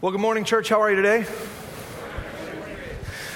Well, good morning, church. How are you today?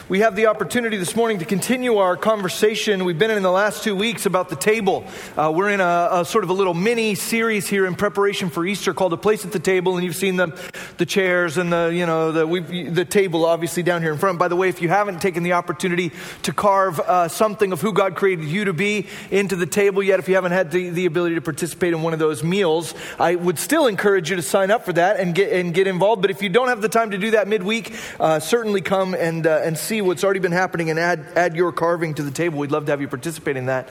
We have the opportunity this morning to continue our conversation. We've been in the last two weeks about the table. Uh, we're in a, a, sort of a little mini series here in preparation for Easter called "A Place at the Table," and you've seen the the chairs and the you know the the table obviously down here in front. By the way, if you haven't taken the opportunity to carve uh, something of who God created you to be into the table yet, if you haven't had the, the ability to participate in one of those meals, I would still encourage you to sign up for that and get and get involved. But if you don't have the time to do that midweek, uh, certainly come and uh, and see what's already been happening and add, add your carving to the table. We'd love to have you participate in that.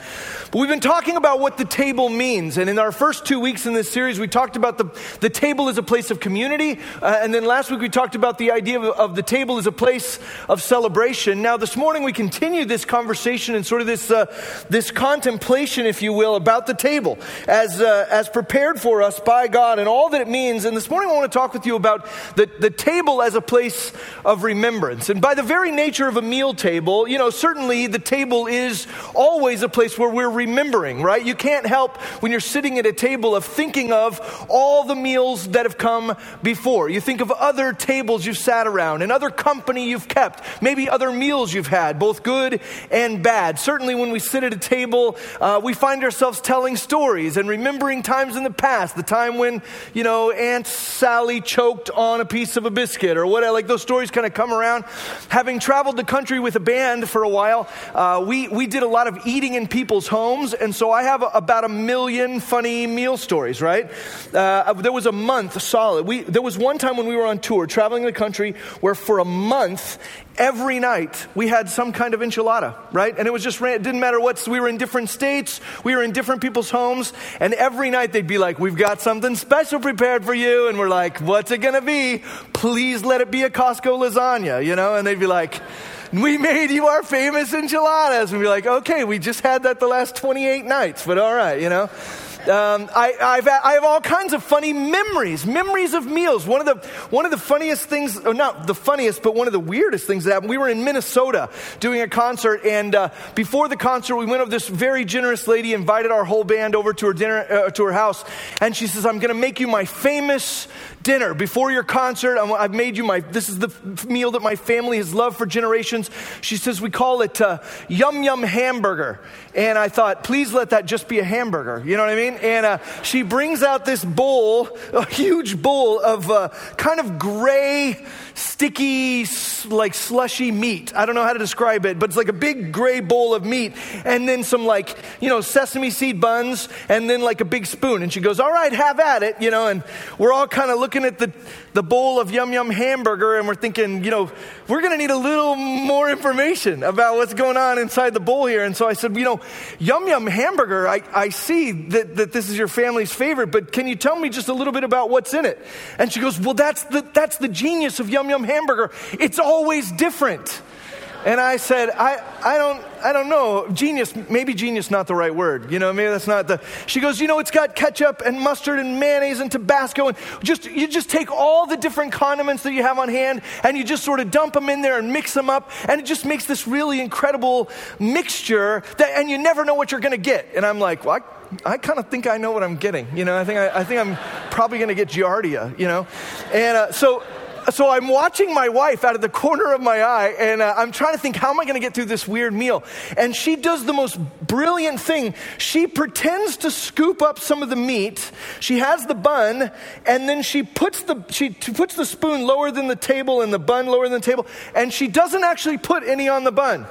But we've been talking about what the table means. And in our first two weeks in this series, we talked about the, the table as a place of community. Uh, and then last week, we talked about the idea of, of, the table as a place of celebration. Now, this morning, we continue this conversation and sort of this, uh, this contemplation, if you will, about the table as, uh, as prepared for us by God and all that it means. And this morning, I want to talk with you about the, the table as a place of remembrance. And by the very nature of a meal table, you know, certainly the table is always a place where we're remembering, right? You can't help when you're sitting at a table of thinking of all the meals that have come before. You think of other tables you've sat around and other company you've kept, maybe other meals you've had, both good and bad. Certainly when we sit at a table, uh, we find ourselves telling stories and remembering times in the past, the time when, you know, Aunt Sally choked on a piece of a biscuit or what, like those stories kind of come around. Having traveled the country country with a band for a while, uh, we, we did a lot of eating in people's homes. And so I have a, about a million funny meal stories, right? Uh, there was a month solid. We, there was one time when we were on tour, traveling the country, where for a month, every night we had some kind of enchilada, right? And it was just, it didn't matter what, we were in different states, we were in different people's homes, and every night they'd be like, we've got something special prepared for you. And we're like, what's it gonna be? Please let it be a Costco lasagna, you know? And they'd be like, we made you our famous enchiladas. And we're like, okay, we just had that the last 28 nights, but all right, you know. Um, I, I've, I have all kinds of funny memories, memories of meals. One of the, one of the funniest things, or not the funniest, but one of the weirdest things that happened, we were in Minnesota doing a concert, and uh, before the concert, we went over this very generous lady, invited our whole band over to her dinner, uh, to her house, and she says, I'm going to make you my famous dinner before your concert. I've made you my, this is the meal that my family has loved for generations. She says, we call it uh, Yum Yum Hamburger. And I thought, please let that just be a hamburger. You know what I mean? And uh, she brings out this bowl, a huge bowl of uh, kind of gray, sticky, like slushy meat. I don't know how to describe it, but it's like a big gray bowl of meat. And then some like, you know, sesame seed buns and then like a big spoon. And she goes, all right, have at it, you know. And we're all kind of looking at the, the bowl of Yum Yum hamburger and we're thinking, you know, we're going to need a little more information about what's going on inside the bowl here. And so I said, you know, Yum Yum Hamburger, I, I see that, that this is your family's favorite, but can you tell me just a little bit about what's in it? And she goes, Well, that's the, that's the genius of Yum Yum Hamburger. It's always different. And I said, I, I don't, I don't know. Genius, maybe genius not the right word. You know, maybe that's not the. She goes, you know, it's got ketchup and mustard and mayonnaise and Tabasco and just, you just take all the different condiments that you have on hand and you just sort of dump them in there and mix them up and it just makes this really incredible mixture that, and you never know what you're going to get. And I'm like, well, I, I kind of think I know what I'm getting. You know, I think, I, I think I'm probably going to get Giardia, you know? And uh, so, so I'm watching my wife out of the corner of my eye, and uh, I'm trying to think, how am I going to get through this weird meal? And she does the most brilliant thing. She pretends to scoop up some of the meat. She has the bun, and then she puts the she puts the spoon lower than the table and the bun lower than the table, and she doesn't actually put any on the bun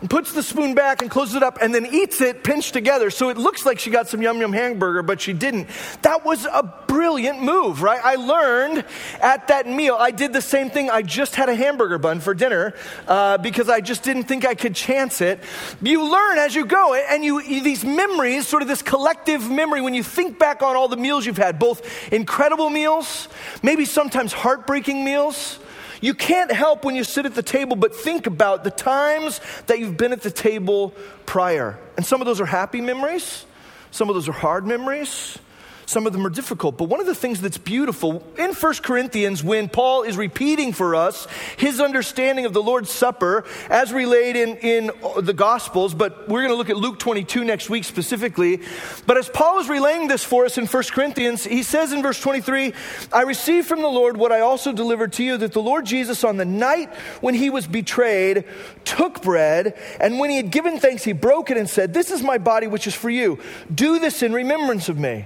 and puts the spoon back and closes it up and then eats it pinched together. So it looks like she got some yum yum hamburger, but she didn't. That was a brilliant move, right? I learned at that meal. I did the same thing. I just had a hamburger bun for dinner uh, because I just didn't think I could chance it. You learn as you go, and you these memories, sort of this collective memory, when you think back on all the meals you've had, both incredible meals, maybe sometimes heartbreaking meals you can't help when you sit at the table but think about the times that you've been at the table prior. And some of those are happy memories, some of those are hard memories. Some of them are difficult. But one of the things that's beautiful in 1 Corinthians, when Paul is repeating for us his understanding of the Lord's Supper as relayed in, in the Gospels, but we're going to look at Luke 22 next week specifically. But as Paul is relaying this for us in 1 Corinthians, he says in verse 23, I received from the Lord what I also delivered to you that the Lord Jesus, on the night when he was betrayed, took bread, and when he had given thanks, he broke it and said, This is my body, which is for you. Do this in remembrance of me.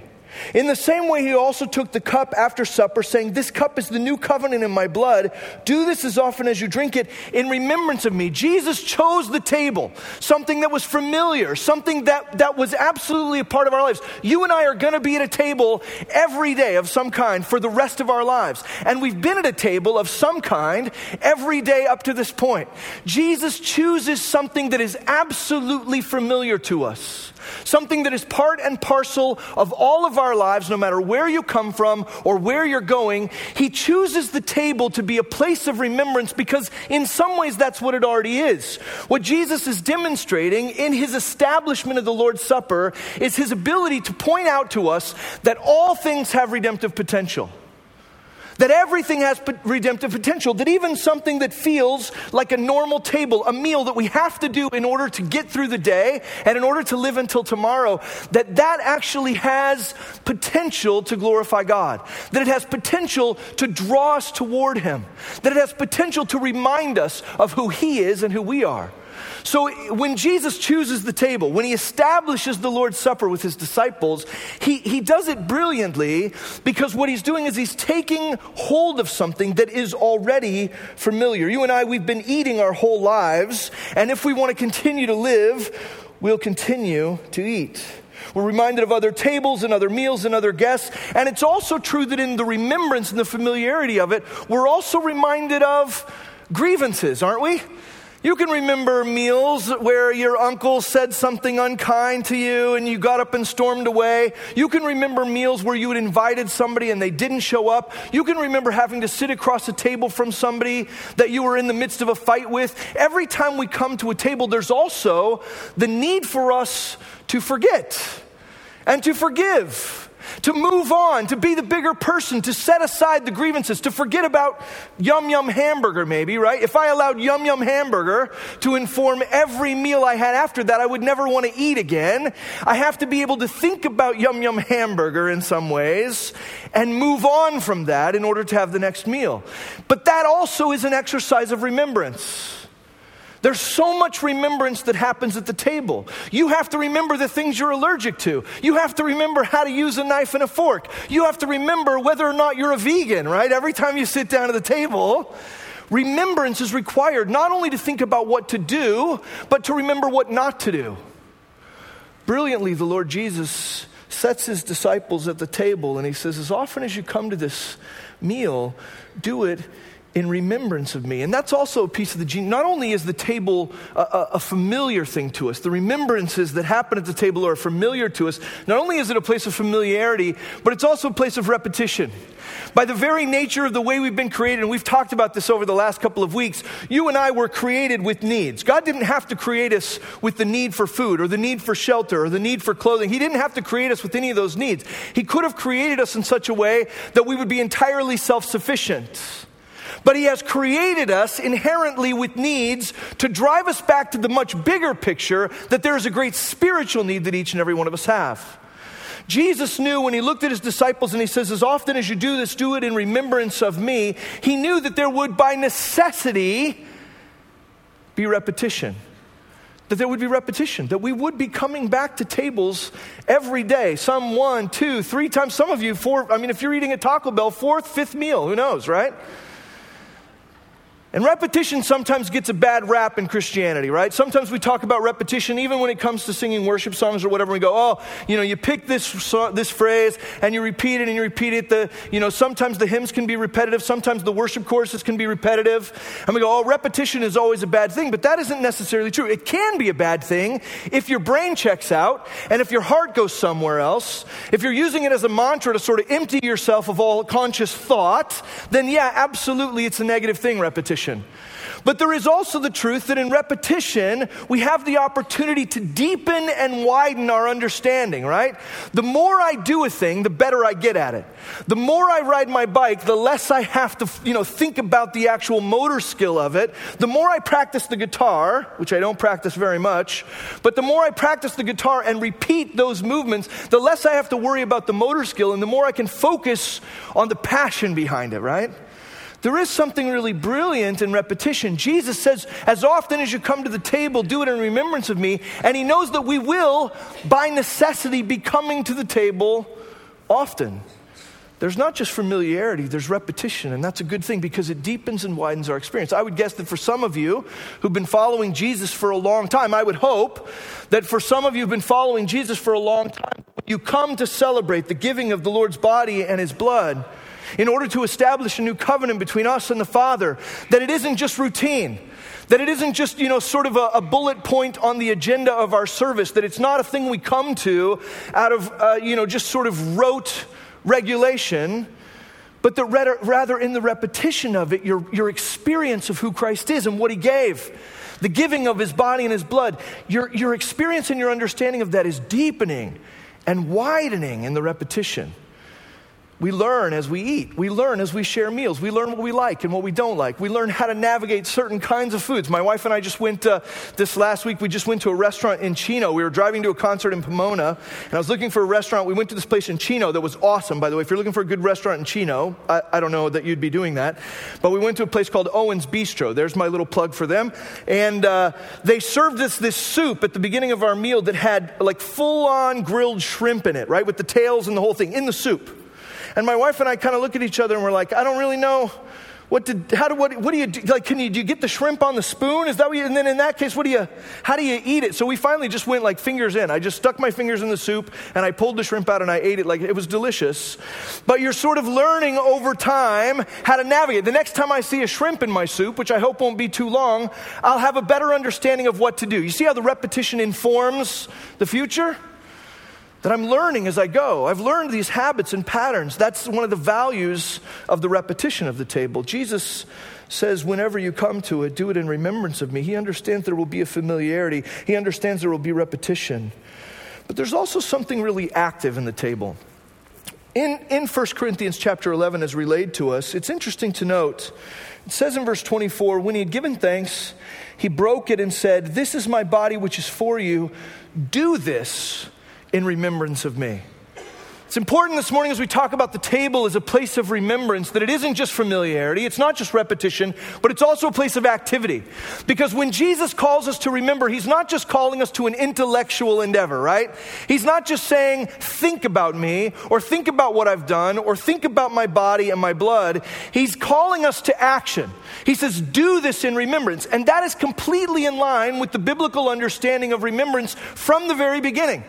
In the same way, he also took the cup after supper, saying, This cup is the new covenant in my blood. Do this as often as you drink it in remembrance of me. Jesus chose the table, something that was familiar, something that, that was absolutely a part of our lives. You and I are going to be at a table every day of some kind for the rest of our lives. And we've been at a table of some kind every day up to this point. Jesus chooses something that is absolutely familiar to us something that is part and parcel of all of our lives, no matter where you come from or where you're going. He chooses the table to be a place of remembrance because, in some ways, that's what it already is. What Jesus is demonstrating in his establishment of the Lord's Supper is his ability to point out to us that all things have redemptive potential. That everything has redemptive potential. That even something that feels like a normal table, a meal that we have to do in order to get through the day and in order to live until tomorrow, that that actually has potential to glorify God. That it has potential to draw us toward Him. That it has potential to remind us of who He is and who we are. So when Jesus chooses the table, when he establishes the Lord's Supper with his disciples, he, he does it brilliantly because what he's doing is he's taking hold of something that is already familiar. You and I, we've been eating our whole lives, and if we want to continue to live, we'll continue to eat. We're reminded of other tables and other meals and other guests. And it's also true that in the remembrance and the familiarity of it, we're also reminded of grievances, aren't we? You can remember meals where your uncle said something unkind to you and you got up and stormed away. You can remember meals where you had invited somebody and they didn't show up. You can remember having to sit across a table from somebody that you were in the midst of a fight with. Every time we come to a table, there's also the need for us to forget and to forgive to move on, to be the bigger person, to set aside the grievances, to forget about Yum Yum Hamburger, maybe, right? If I allowed Yum Yum Hamburger to inform every meal I had after that, I would never want to eat again. I have to be able to think about Yum Yum Hamburger in some ways and move on from that in order to have the next meal. But that also is an exercise of remembrance. There's so much remembrance that happens at the table. You have to remember the things you're allergic to. You have to remember how to use a knife and a fork. You have to remember whether or not you're a vegan, right? Every time you sit down at the table, remembrance is required not only to think about what to do, but to remember what not to do. Brilliantly, the Lord Jesus sets his disciples at the table and he says, As often as you come to this meal, do it in remembrance of me. And that's also a piece of the gene. Not only is the table a, a, a, familiar thing to us, the remembrances that happen at the table are familiar to us. Not only is it a place of familiarity, but it's also a place of repetition. By the very nature of the way we've been created, and we've talked about this over the last couple of weeks, you and I were created with needs. God didn't have to create us with the need for food or the need for shelter or the need for clothing. He didn't have to create us with any of those needs. He could have created us in such a way that we would be entirely self sufficient. But He has created us inherently with needs to drive us back to the much bigger picture that there is a great spiritual need that each and every one of us have. Jesus knew when he looked at his disciples and he says, As often as you do this, do it in remembrance of me. He knew that there would, by necessity, be repetition. That there would be repetition, that we would be coming back to tables every day, some one, two, three times. Some of you, four, I mean, if you're eating at Taco Bell, fourth, fifth meal, who knows, right? And repetition sometimes gets a bad rap in Christianity, right? Sometimes we talk about repetition even when it comes to singing worship songs or whatever. We go, oh, you know, you pick this, this phrase and you repeat it and you repeat it. The, you know, sometimes the hymns can be repetitive. Sometimes the worship choruses can be repetitive. And we go, oh, repetition is always a bad thing. But that isn't necessarily true. It can be a bad thing if your brain checks out and if your heart goes somewhere else. If you're using it as a mantra to sort of empty yourself of all conscious thought, then yeah, absolutely it's a negative thing, repetition. Repetition. But there is also the truth that in repetition, we have the opportunity to deepen and widen our understanding, right? The more I do a thing, the better I get at it. The more I ride my bike, the less I have to, you know, think about the actual motor skill of it. The more I practice the guitar, which I don't practice very much, but the more I practice the guitar and repeat those movements, the less I have to worry about the motor skill and the more I can focus on the passion behind it, right? There is something really brilliant in repetition. Jesus says, as often as you come to the table, do it in remembrance of me. And he knows that we will, by necessity, be coming to the table often. There's not just familiarity, there's repetition, and that's a good thing because it deepens and widens our experience. I would guess that for some of you who've been following Jesus for a long time, I would hope that for some of you who've been following Jesus for a long time, you come to celebrate the giving of the Lord's body and his blood in order to establish a new covenant between us and the Father, that it isn't just routine. That it isn't just, you know, sort of a, a, bullet point on the agenda of our service, that it's not a thing we come to out of, uh, you know, just sort of rote regulation, but that rather, rather in the repetition of it, your, your experience of who Christ is and what he gave, the giving of his body and his blood, your, your experience and your understanding of that is deepening and widening in the repetition. We learn as we eat. We learn as we share meals. We learn what we like and what we don't like. We learn how to navigate certain kinds of foods. My wife and I just went uh, this last week, we just went to a restaurant in Chino. We were driving to a concert in Pomona, and I was looking for a restaurant. We went to this place in Chino that was awesome, by the way. If you're looking for a good restaurant in Chino, I, I don't know that you'd be doing that. But we went to a place called Owen's Bistro. There's my little plug for them. And uh, they served us this soup at the beginning of our meal that had like full on grilled shrimp in it, right? With the tails and the whole thing in the soup. And my wife and I kind of look at each other and we're like, I don't really know what to, how do, what, what do you do? Like, can you, do you get the shrimp on the spoon? Is that what you, and then in that case, what do you, how do you eat it? So we finally just went like fingers in. I just stuck my fingers in the soup and I pulled the shrimp out and I ate it like it was delicious. But you're sort of learning over time how to navigate. The next time I see a shrimp in my soup, which I hope won't be too long, I'll have a better understanding of what to do. You see how the repetition informs the future? That I'm learning as I go. I've learned these habits and patterns. That's one of the values of the repetition of the table. Jesus says, whenever you come to it, do it in remembrance of me. He understands there will be a familiarity, he understands there will be repetition. But there's also something really active in the table. In, in 1 Corinthians chapter 11, as relayed to us, it's interesting to note. It says in verse 24, when he had given thanks, he broke it and said, This is my body which is for you. Do this in remembrance of me. It's important this morning as we talk about the table as a place of remembrance that it isn't just familiarity, it's not just repetition, but it's also a place of activity. Because when Jesus calls us to remember, he's not just calling us to an intellectual endeavor, right? He's not just saying, think about me, or think about what I've done, or think about my body and my blood. He's calling us to action. He says, do this in remembrance. And that is completely in line with the biblical understanding of remembrance from the very beginning.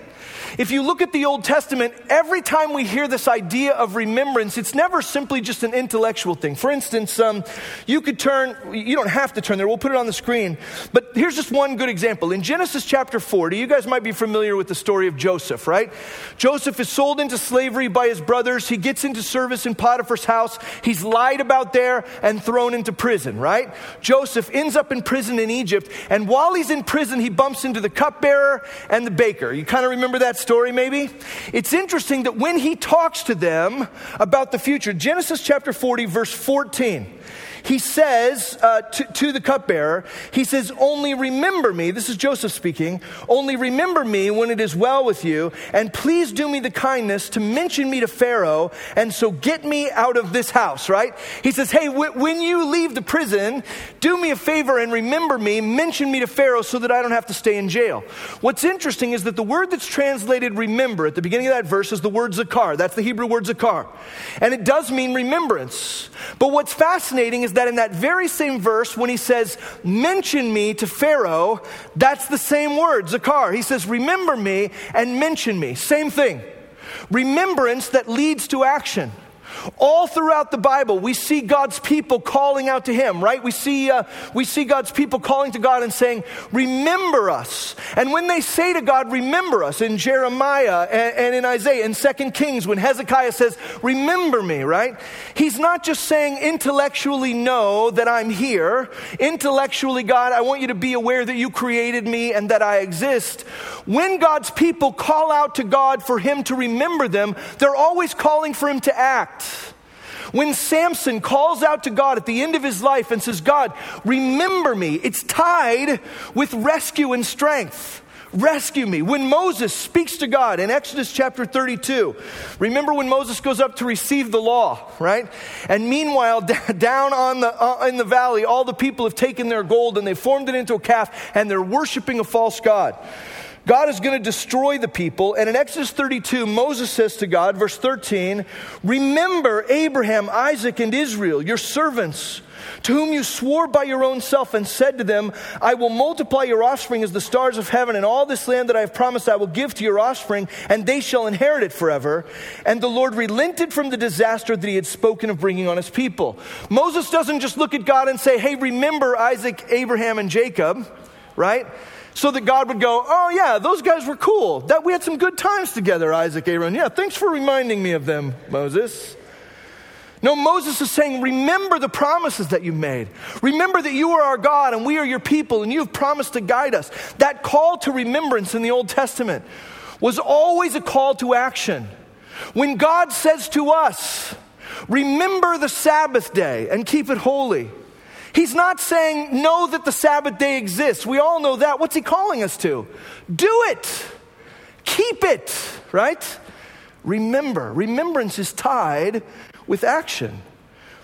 If you look at the Old Testament, every time we hear this idea of remembrance, it's never simply just an intellectual thing. For instance, um, you could turn, you don't have to turn there, we'll put it on the screen. But here's just one good example. In Genesis chapter 40, you guys might be familiar with the story of Joseph, right? Joseph is sold into slavery by his brothers. He gets into service in Potiphar's house. He's lied about there and thrown into prison, right? Joseph ends up in prison in Egypt. And while he's in prison, he bumps into the cupbearer and the baker. You kind of remember that story, maybe? It's interesting that when he talks to them about the future, Genesis chapter 40, verse 14, he says uh, to, to the cupbearer, he says, Only remember me, this is Joseph speaking, only remember me when it is well with you, and please do me the kindness to mention me to Pharaoh, and so get me out of this house, right? He says, Hey, w- when you leave the prison, do me a favor and remember me, mention me to Pharaoh so that I don't have to stay in jail. What's interesting is that the word that's translated remember at the beginning of that verse is the word zakar. That's the Hebrew word zakar. And it does mean remembrance. But what's fascinating is that in that very same verse, when he says, mention me to Pharaoh, that's the same word, Zakar. He says, remember me and mention me. Same thing. Remembrance that leads to action. All throughout the Bible, we see God's people calling out to Him, right? We see, uh, we see God's people calling to God and saying, Remember us. And when they say to God, Remember us, in Jeremiah and, and in Isaiah, in Second Kings, when Hezekiah says, Remember me, right? He's not just saying intellectually, Know that I'm here. Intellectually, God, I want you to be aware that you created me and that I exist. When God's people call out to God for Him to remember them, they're always calling for Him to act. When Samson calls out to God at the end of his life and says, God, remember me, it's tied with rescue and strength. Rescue me. When Moses speaks to God in Exodus chapter 32, remember when Moses goes up to receive the law, right? And meanwhile, down on the, uh, in the valley, all the people have taken their gold and they formed it into a calf and they're worshiping a false God. God is going to destroy the people. And in Exodus 32, Moses says to God, verse 13, Remember Abraham, Isaac, and Israel, your servants, to whom you swore by your own self and said to them, I will multiply your offspring as the stars of heaven, and all this land that I have promised I will give to your offspring, and they shall inherit it forever. And the Lord relented from the disaster that he had spoken of bringing on his people. Moses doesn't just look at God and say, Hey, remember Isaac, Abraham, and Jacob, right? So that God would go, Oh, yeah, those guys were cool. That we had some good times together, Isaac, Aaron. Yeah, thanks for reminding me of them, Moses. No, Moses is saying, Remember the promises that you made. Remember that you are our God and we are your people and you have promised to guide us. That call to remembrance in the Old Testament was always a call to action. When God says to us, Remember the Sabbath day and keep it holy. He's not saying, know that the Sabbath day exists. We all know that. What's he calling us to? Do it. Keep it, right? Remember. Remembrance is tied with action.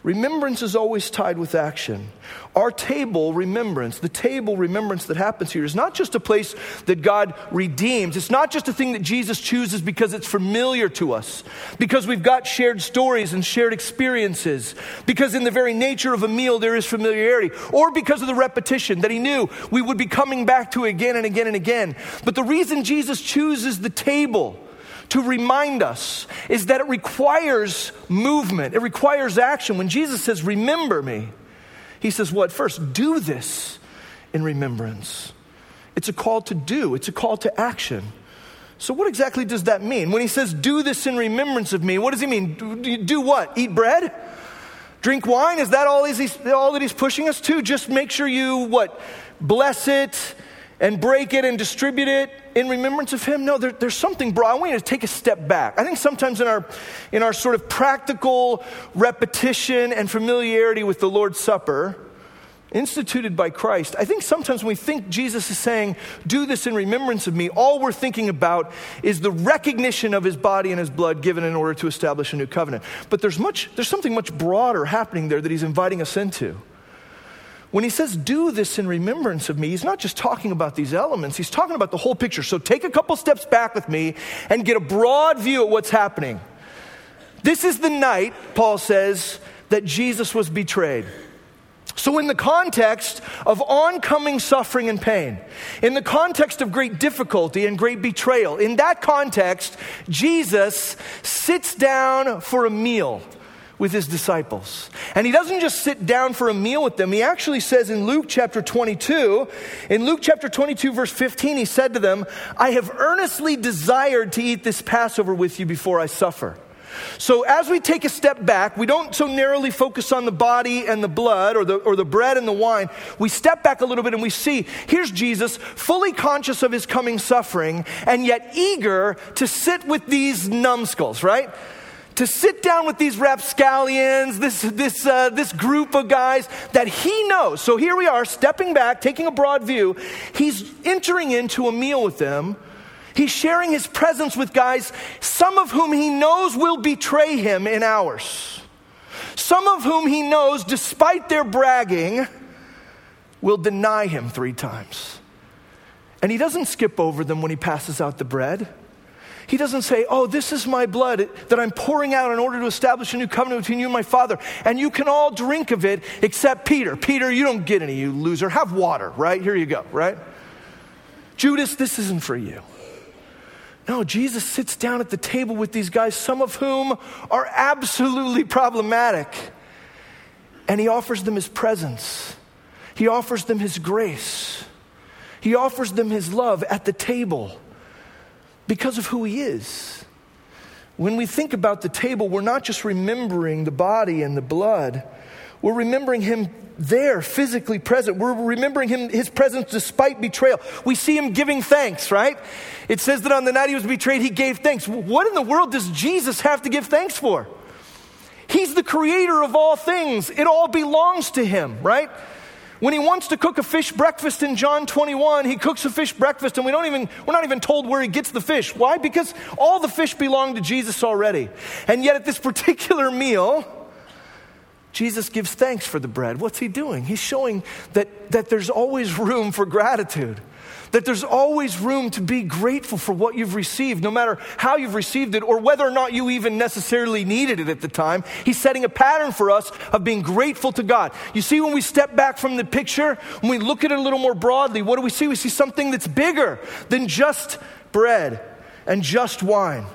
Remembrance is always tied with action. Our table remembrance, the table remembrance that happens here, is not just a place that God redeems. It's not just a thing that Jesus chooses because it's familiar to us, because we've got shared stories and shared experiences, because in the very nature of a meal there is familiarity, or because of the repetition that He knew we would be coming back to again and again and again. But the reason Jesus chooses the table, to remind us is that it requires movement, it requires action. When Jesus says, Remember me, he says, What? First, do this in remembrance. It's a call to do, it's a call to action. So, what exactly does that mean? When he says, Do this in remembrance of me, what does he mean? Do, do what? Eat bread? Drink wine? Is that all, all that he's pushing us to? Just make sure you, what? Bless it and break it and distribute it in remembrance of him? No, there, there's something broad. I want you to take a step back. I think sometimes in our, in our sort of practical repetition and familiarity with the Lord's Supper, instituted by Christ, I think sometimes when we think Jesus is saying, Do this in remembrance of me, all we're thinking about is the recognition of his body and his blood given in order to establish a new covenant. But there's, much, there's something much broader happening there that he's inviting us into. When he says, do this in remembrance of me, he's not just talking about these elements, he's talking about the whole picture. So take a couple steps back with me and get a broad view of what's happening. This is the night, Paul says, that Jesus was betrayed. So, in the context of oncoming suffering and pain, in the context of great difficulty and great betrayal, in that context, Jesus sits down for a meal with his disciples. And he doesn't just sit down for a meal with them. He actually says in Luke chapter 22, in Luke chapter 22, verse 15, he said to them, I have earnestly desired to eat this Passover with you before I suffer. So, as we take a step back, we don't so narrowly focus on the body and the blood or the, or the bread and the wine. We step back a little bit and we see here's Jesus, fully conscious of his coming suffering, and yet eager to sit with these numbskulls, right? To sit down with these rapscallions, this, this, uh, this group of guys that he knows. So here we are, stepping back, taking a broad view. He's entering into a meal with them. He's sharing his presence with guys, some of whom he knows will betray him in hours. Some of whom he knows, despite their bragging, will deny him three times. And he doesn't skip over them when he passes out the bread. He doesn't say, Oh, this is my blood that I'm pouring out in order to establish a new covenant between you and my Father. And you can all drink of it except Peter. Peter, you don't get any, you loser. Have water, right? Here you go, right? Judas, this isn't for you. No, Jesus sits down at the table with these guys, some of whom are absolutely problematic. And he offers them his presence, he offers them his grace, he offers them his love at the table because of who he is. When we think about the table, we're not just remembering the body and the blood, we're remembering him there, physically present. We're remembering him, his presence despite betrayal. We see him giving thanks, right? It says that on the night he was betrayed, he gave thanks. What in the world does Jesus have to give thanks for? He's the creator of all things, it all belongs to him, right? When he wants to cook a fish breakfast in John 21, he cooks a fish breakfast and we don't even, we're not even told where he gets the fish. Why? Because all the fish belong to Jesus already. And yet at this particular meal, Jesus gives thanks for the bread. What's he doing? He's showing that, that there's always room for gratitude, that there's always room to be grateful for what you've received, no matter how you've received it or whether or not you even necessarily needed it at the time. He's setting a pattern for us of being grateful to God. You see, when we step back from the picture, when we look at it a little more broadly, what do we see? We see something that's bigger than just bread and just wine.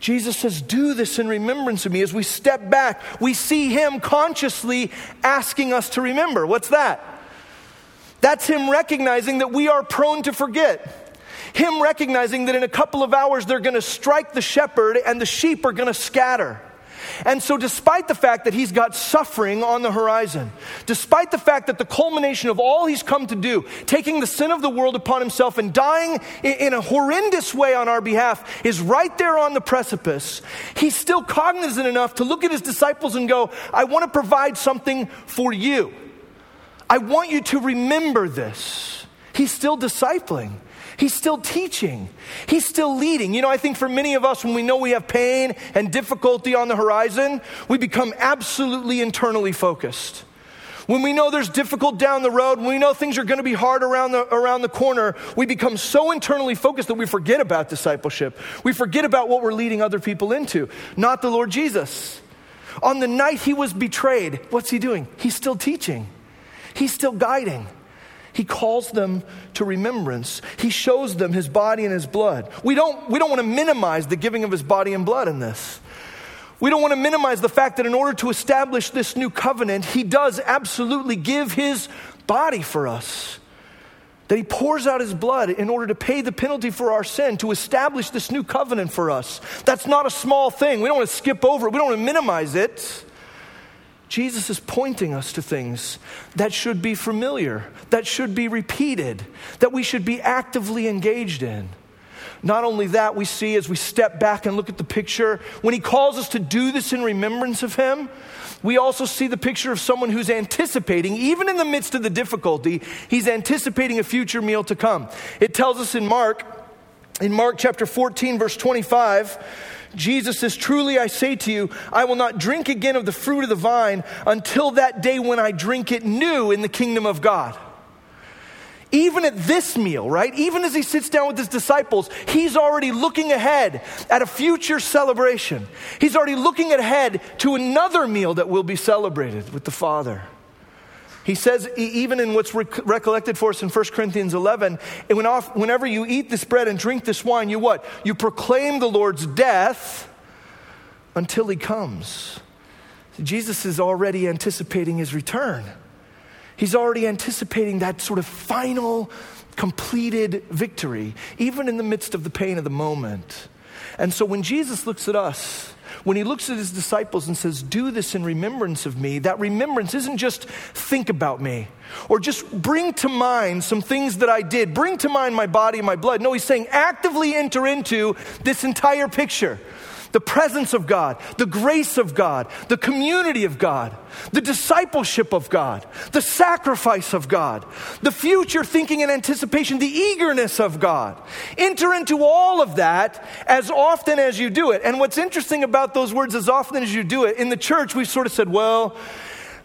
Jesus says, Do this in remembrance of me. As we step back, we see him consciously asking us to remember. What's that? That's him recognizing that we are prone to forget. Him recognizing that in a couple of hours they're going to strike the shepherd and the sheep are going to scatter. And so, despite the fact that he's got suffering on the horizon, despite the fact that the culmination of all he's come to do, taking the sin of the world upon himself and dying in a horrendous way on our behalf, is right there on the precipice, he's still cognizant enough to look at his disciples and go, I want to provide something for you. I want you to remember this. He's still discipling. He's still teaching. He's still leading. You know, I think for many of us, when we know we have pain and difficulty on the horizon, we become absolutely internally focused. When we know there's difficult down the road, when we know things are going to be hard around the, around the corner, we become so internally focused that we forget about discipleship. We forget about what we're leading other people into, not the Lord Jesus. On the night he was betrayed, what's he doing? He's still teaching, he's still guiding. He calls them to remembrance. He shows them his body and his blood. We don't, we don't want to minimize the giving of his body and blood in this. We don't want to minimize the fact that in order to establish this new covenant, he does absolutely give his body for us. That he pours out his blood in order to pay the penalty for our sin, to establish this new covenant for us. That's not a small thing. We don't want to skip over it, we don't want to minimize it. Jesus is pointing us to things that should be familiar, that should be repeated, that we should be actively engaged in. Not only that, we see as we step back and look at the picture, when he calls us to do this in remembrance of him, we also see the picture of someone who's anticipating, even in the midst of the difficulty, he's anticipating a future meal to come. It tells us in Mark, in Mark chapter 14, verse 25, Jesus says, Truly I say to you, I will not drink again of the fruit of the vine until that day when I drink it new in the kingdom of God. Even at this meal, right? Even as he sits down with his disciples, he's already looking ahead at a future celebration. He's already looking ahead to another meal that will be celebrated with the Father. He says, even in what's recollected for us in 1 Corinthians 11, whenever you eat this bread and drink this wine, you what? You proclaim the Lord's death until he comes. Jesus is already anticipating his return. He's already anticipating that sort of final, completed victory, even in the midst of the pain of the moment. And so when Jesus looks at us, when he looks at his disciples and says, Do this in remembrance of me, that remembrance isn't just think about me or just bring to mind some things that I did, bring to mind my body and my blood. No, he's saying actively enter into this entire picture the presence of God, the grace of God, the community of God, the discipleship of God, the sacrifice of God, the future thinking and anticipation, the eagerness of God. Enter into all of that as often as you do it. And what's interesting about those words, as often as you do it, in the church, we've sort of said, well,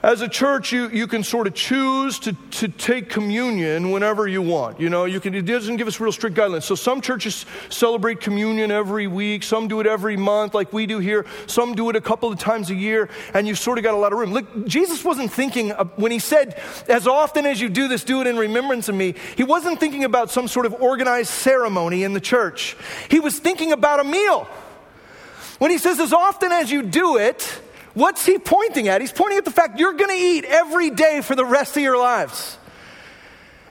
as a church, you, you can sort of choose to, to take communion whenever you want. You know, you can, it doesn't give us real strict guidelines. So some churches celebrate communion every week, some do it every month, like we do here, some do it a couple of times a year, and you've sort of got a lot of room. Look, Jesus wasn't thinking, when he said, as often as you do this, do it in remembrance of me, he wasn't thinking about some sort of organized ceremony in the church. He was thinking about a meal. When he says, as often as you do it, What's he pointing at? He's pointing at the fact you're going to eat every day for the rest of your lives.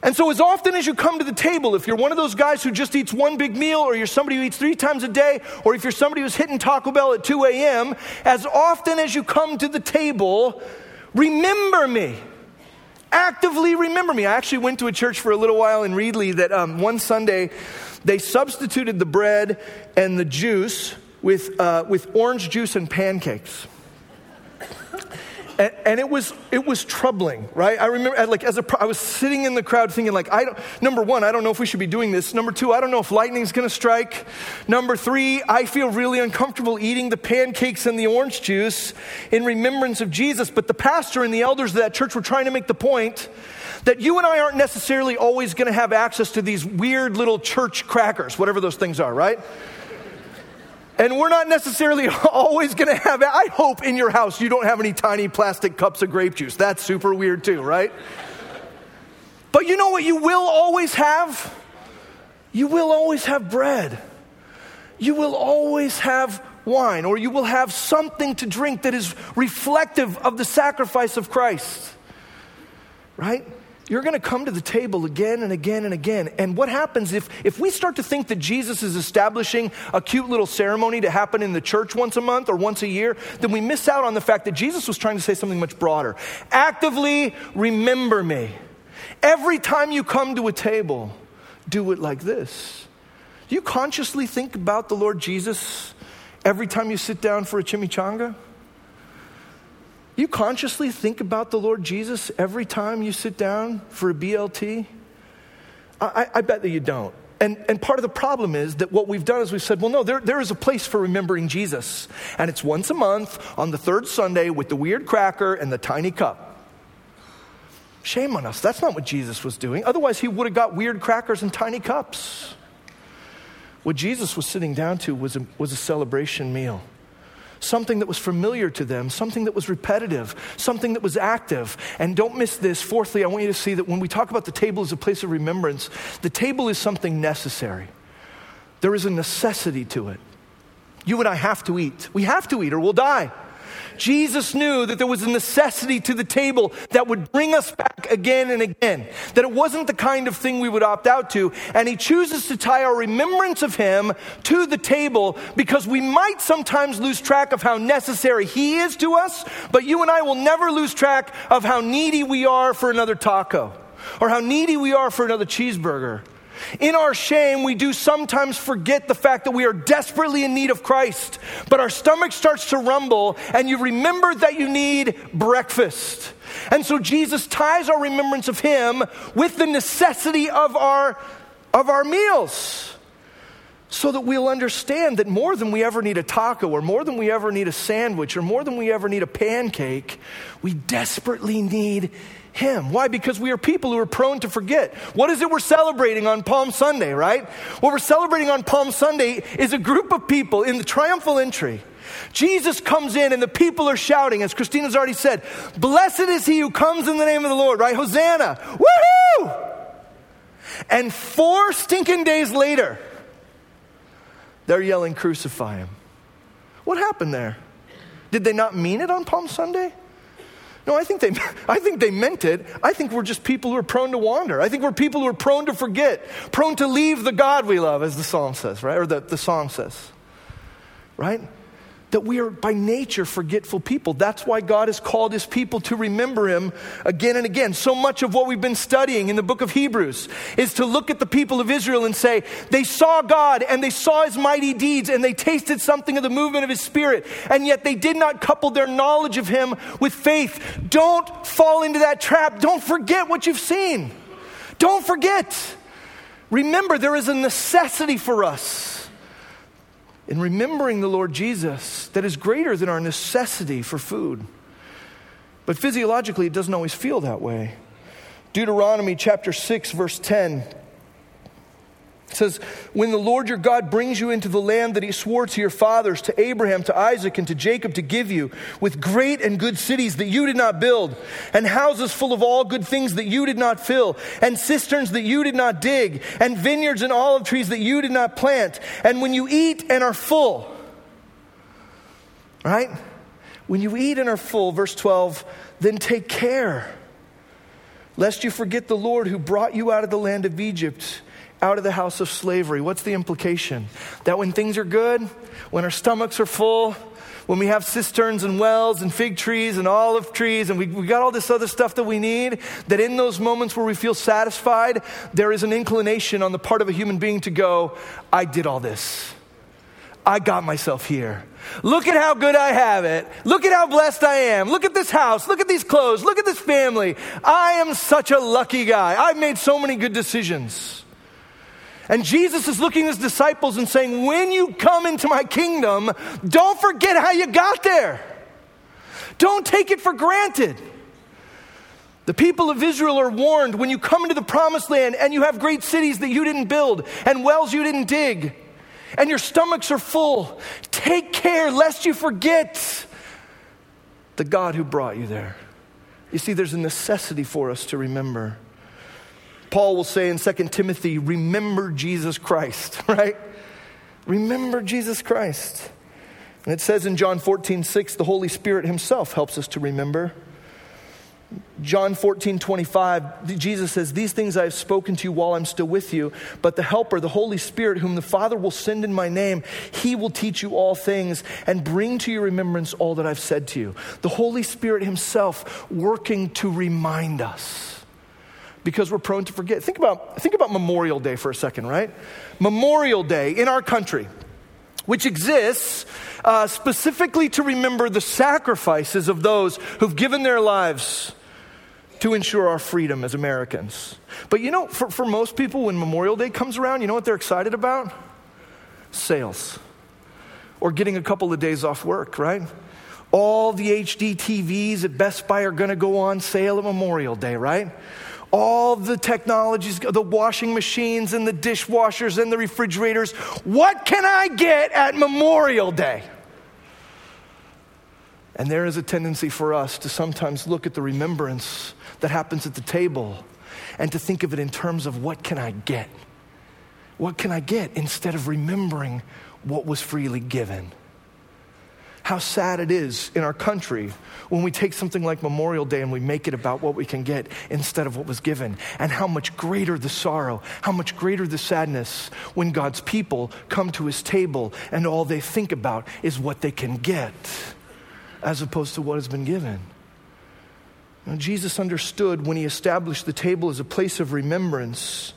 And so, as often as you come to the table, if you're one of those guys who just eats one big meal, or you're somebody who eats three times a day, or if you're somebody who's hitting Taco Bell at 2 a.m., as often as you come to the table, remember me. Actively remember me. I actually went to a church for a little while in Reedley that um, one Sunday they substituted the bread and the juice with, uh, with orange juice and pancakes. And, and, it was it was troubling, right? I remember, like as a, I was sitting in the crowd thinking, like, I don't. Number one, I don't know if we should be doing this. Number two, I don't know if lightning's going to strike. Number three, I feel really uncomfortable eating the pancakes and the orange juice in remembrance of Jesus. But the pastor and the elders of that church were trying to make the point that you and I aren't necessarily always going to have access to these weird little church crackers, whatever those things are, right? And we're not necessarily always going to have, I hope in your house you don't have any tiny plastic cups of grape juice. That's super weird too, right? But you know what you will always have? You will always have bread. You will always have wine, or you will have something to drink that is reflective of the sacrifice of Christ. Right? You're going to come to the table again and again and again. And what happens if, if we start to think that Jesus is establishing a cute little ceremony to happen in the church once a month or once a year, then we miss out on the fact that Jesus was trying to say something much broader. Actively remember me. Every time you come to a table, do it like this. Do you consciously think about the Lord Jesus every time you sit down for a chimichanga? You consciously think about the Lord Jesus every time you sit down for a BLT? I, I bet that you don't. And, and part of the problem is that what we've done is we've said, well, no, there, there is a place for remembering Jesus. And it's once a month on the third Sunday with the weird cracker and the tiny cup. Shame on us. That's not what Jesus was doing. Otherwise, he would have got weird crackers and tiny cups. What Jesus was sitting down to was a, was a celebration meal something that was familiar to them, something that was repetitive, something that was active. And don't miss this. Fourthly, I want you to see that when we talk about the table as a place of remembrance, the table is something necessary. There is a necessity to it. You and I have to eat. We have to eat or we'll die. Jesus knew that there was a necessity to the table that would bring us back again and again, that it wasn't the kind of thing we would opt out to. And he chooses to tie our remembrance of him to the table because we might sometimes lose track of how necessary he is to us, but you and I will never lose track of how needy we are for another taco or how needy we are for another cheeseburger in our shame, we do sometimes forget the fact that we are desperately in need of Christ, but our stomach starts to rumble, and you remember that you need breakfast. And so Jesus ties our remembrance of Him with the necessity of our, of our meals. So that we'll understand that more than we ever need a taco, or more than we ever need a sandwich, or more than we ever need a pancake, we desperately need him. Why? Because we are people who are prone to forget. What is it we're celebrating on Palm Sunday, right? What we're celebrating on Palm Sunday is a group of people in the triumphal entry. Jesus comes in and the people are shouting, as Christina's already said, Blessed is he who comes in the name of the Lord, right? Hosanna! Woohoo! And four stinking days later, they're yelling, Crucify him. What happened there? Did they not mean it on Palm Sunday? No, I think, they, I think they meant it. I think we're just people who are prone to wander. I think we're people who are prone to forget, prone to leave the God we love, as the psalm says, right? Or the, the song says, right? That we are by nature forgetful people. That's why God has called his people to remember him again and again. So much of what we've been studying in the book of Hebrews is to look at the people of Israel and say, they saw God and they saw his mighty deeds and they tasted something of the movement of his spirit, and yet they did not couple their knowledge of him with faith. Don't fall into that trap. Don't forget what you've seen. Don't forget. Remember, there is a necessity for us in remembering the Lord Jesus that is greater than our necessity for food. But physiologically, it doesn't always feel that way. Deuteronomy chapter 6, verse 10 it says, When the Lord your God brings you into the land that he swore to your fathers, to Abraham, to Isaac, and to Jacob to give you, with great and good cities that you did not build, and houses full of all good things that you did not fill, and cisterns that you did not dig, and vineyards and olive trees that you did not plant, and when you eat and are full, right? When you eat and are full, verse 12, then take care, lest you forget the Lord who brought you out of the land of Egypt out of the house of slavery. What's the implication? That when things are good, when our stomachs are full, when we have cisterns and wells and fig trees and olive trees and we, we got all this other stuff that we need, that in those moments where we feel satisfied, there is an inclination on the part of a human being to go, I did all this. I got myself here. Look at how good I have it. Look at how blessed I am. Look at this house. Look at these clothes. Look at this family. I am such a lucky guy. I've made so many good decisions. And Jesus is looking at his disciples and saying, When you come into my kingdom, don't forget how you got there. Don't take it for granted. The people of Israel are warned when you come into the promised land and you have great cities that you didn't build and wells you didn't dig and your stomachs are full, take care lest you forget the God who brought you there. You see, there's a necessity for us to remember. Paul will say in 2 Timothy, remember Jesus Christ, right? Remember Jesus Christ. And it says in John 14, 6, the Holy Spirit Himself helps us to remember. John 14, 25, Jesus says, These things I have spoken to you while I'm still with you, but the Helper, the Holy Spirit, whom the Father will send in my name, he will teach you all things and bring to your remembrance all that I've said to you. The Holy Spirit Himself working to remind us because we're prone to forget. Think about, think about Memorial Day for a second, right? Memorial Day in our country, which exists uh, specifically to remember the sacrifices of those who've given their lives to ensure our freedom as Americans. But you know, for, for most people, when Memorial Day comes around, you know what they're excited about? Sales. Or getting a couple of days off work, right? All the HD TVs at Best Buy are going to go on sale at Memorial Day, right? All the technologies, the washing machines and the dishwashers and the refrigerators. What can I get at Memorial Day? And there is a tendency for us to sometimes look at the remembrance that happens at the table and to think of it in terms of what can I get? What can I get instead of remembering what was freely given? How sad it is in our country when we take something like Memorial Day and we make it about what we can get instead of what was given, and how much greater the sorrow, how much greater the sadness when God's people come to his table and all they think about is what they can get as opposed to what has been given. Now, Jesus understood when he established the table as a place of remembrance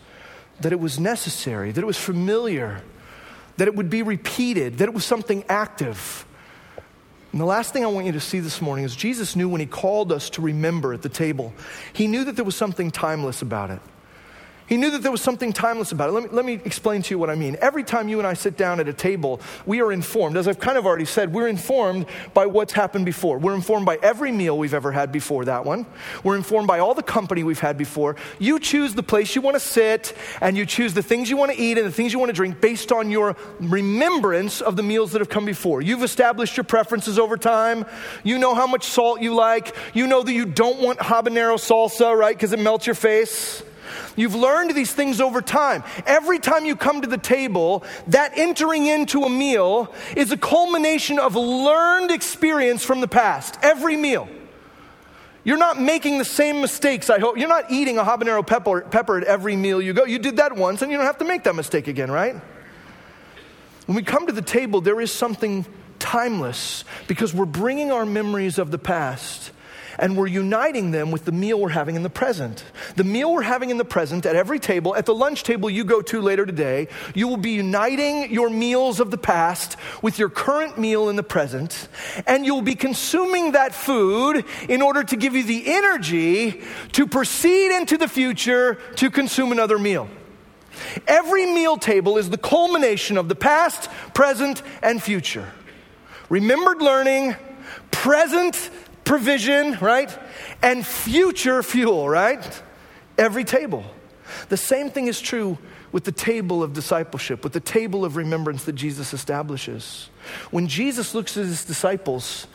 that it was necessary, that it was familiar, that it would be repeated, that it was something active. And the last thing I want you to see this morning is Jesus knew when he called us to remember at the table, he knew that there was something timeless about it. He knew that there was something timeless about it. Let me, let me explain to you what I mean. Every time you and I sit down at a table, we are informed, as I've kind of already said, we're informed by what's happened before. We're informed by every meal we've ever had before that one. We're informed by all the company we've had before. You choose the place you want to sit, and you choose the things you want to eat and the things you want to drink based on your remembrance of the meals that have come before. You've established your preferences over time. You know how much salt you like. You know that you don't want habanero salsa, right? Because it melts your face. You've learned these things over time. Every time you come to the table, that entering into a meal is a culmination of learned experience from the past. Every meal. You're not making the same mistakes, I hope. You're not eating a habanero pepper, pepper at every meal you go. You did that once and you don't have to make that mistake again, right? When we come to the table, there is something timeless because we're bringing our memories of the past and we're uniting them with the meal we're having in the present. The meal we're having in the present at every table, at the lunch table you go to later today, you will be uniting your meals of the past with your current meal in the present, and you'll be consuming that food in order to give you the energy to proceed into the future to consume another meal. Every meal table is the culmination of the past, present, and future. Remembered learning, present provision, right? And future fuel, right? Every table. The same thing is true with the table of discipleship, with the table of remembrance that Jesus establishes. When Jesus looks at his disciples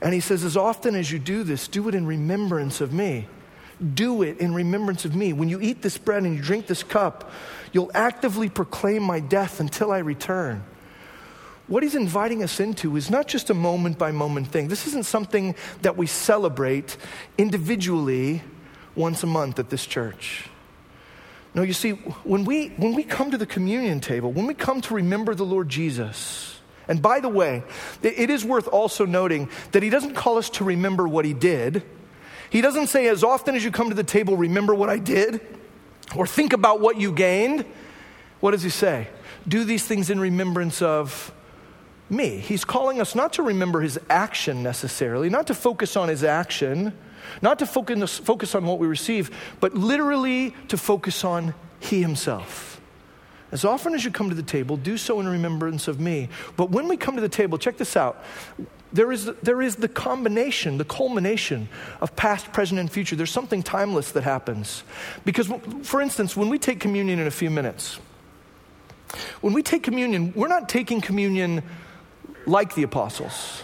and he says, As often as you do this, do it in remembrance of me. Do it in remembrance of me. When you eat this bread and you drink this cup, you'll actively proclaim my death until I return. What he's inviting us into is not just a moment by moment thing. This isn't something that we celebrate individually once a month at this church. No, you see, when we, when we come to the communion table, when we come to remember the Lord Jesus, and by the way, it is worth also noting that he doesn't call us to remember what he did. He doesn't say, as often as you come to the table, remember what I did, or think about what you gained. What does he say? Do these things in remembrance of me. He's calling us not to remember his action necessarily, not to focus on his action, not to focus, focus on what we receive, but literally to focus on he himself. As often as you come to the table, do so in remembrance of me. But when we come to the table, check this out. There is, there is the combination, the culmination of past, present, and future. There's something timeless that happens. Because, for instance, when we take communion in a few minutes, when we take communion, we're not taking communion like the apostles,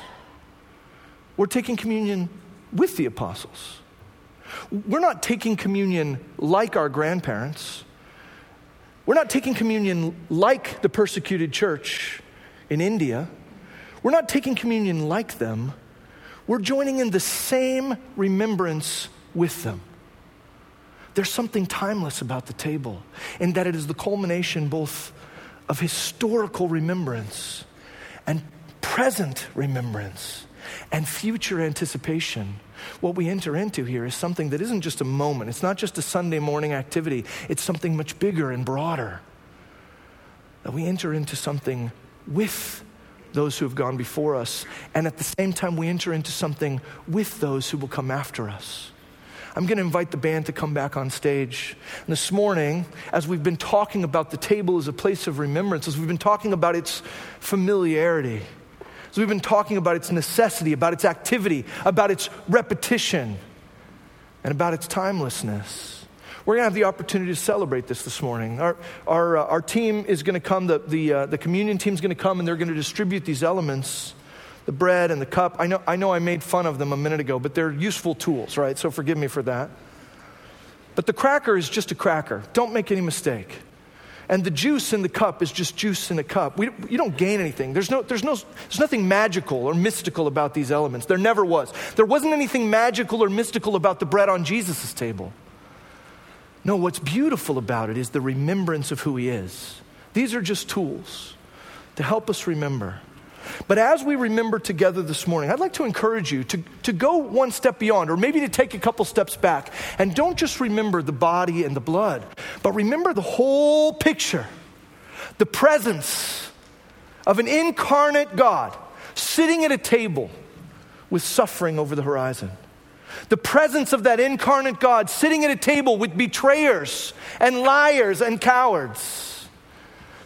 we're taking communion with the apostles. We're not taking communion like our grandparents. We're not taking communion like the persecuted church in India. We're not taking communion like them, we're joining in the same remembrance with them. There's something timeless about the table in that it is the culmination both of historical remembrance and present remembrance and future anticipation. What we enter into here is something that isn't just a moment, it's not just a Sunday morning activity, it's something much bigger and broader. That we enter into something with those who have gone before us. And at the same time, we enter into something with those who will come after us. I'm going to invite the band to come back on stage. And this morning, as we've been talking about the table as a place of remembrance, as we've been talking about its familiarity, as we've been talking about its necessity, about its activity, about its repetition, and about its timelessness, we're going to have the opportunity to celebrate this this morning. Our, our, uh, our team is going to come, the, the, uh, the communion team is going to come, and they're going to distribute these elements the bread and the cup. I know, I know I made fun of them a minute ago, but they're useful tools, right? So forgive me for that. But the cracker is just a cracker. Don't make any mistake. And the juice in the cup is just juice in a cup. We, you don't gain anything. There's, no, there's, no, there's nothing magical or mystical about these elements. There never was. There wasn't anything magical or mystical about the bread on Jesus' table. No, what's beautiful about it is the remembrance of who He is. These are just tools to help us remember. But as we remember together this morning, I'd like to encourage you to, to go one step beyond, or maybe to take a couple steps back. And don't just remember the body and the blood, but remember the whole picture the presence of an incarnate God sitting at a table with suffering over the horizon. The presence of that incarnate God sitting at a table with betrayers and liars and cowards.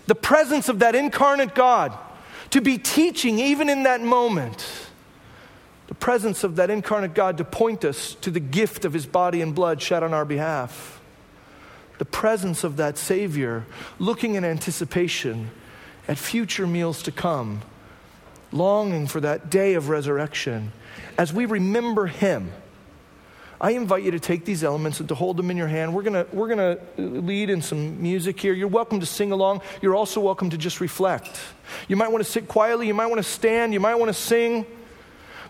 The presence of that incarnate God to be teaching even in that moment. The presence of that incarnate God to point us to the gift of his body and blood shed on our behalf. The presence of that Savior looking in anticipation at future meals to come, longing for that day of resurrection as we remember him I invite you to take these elements and to hold them in your hand. We're going we're gonna lead in some music here. You're welcome to sing along. You're also welcome to just reflect. You might want to sit quietly. You might want to stand. You might want to sing.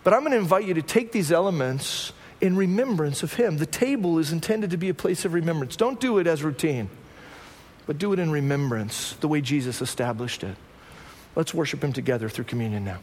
But I'm going to invite you to take these elements in remembrance of Him. The table is intended to be a place of remembrance. Don't do it as routine, but do it in remembrance, the way Jesus established it. Let's worship Him together through communion now.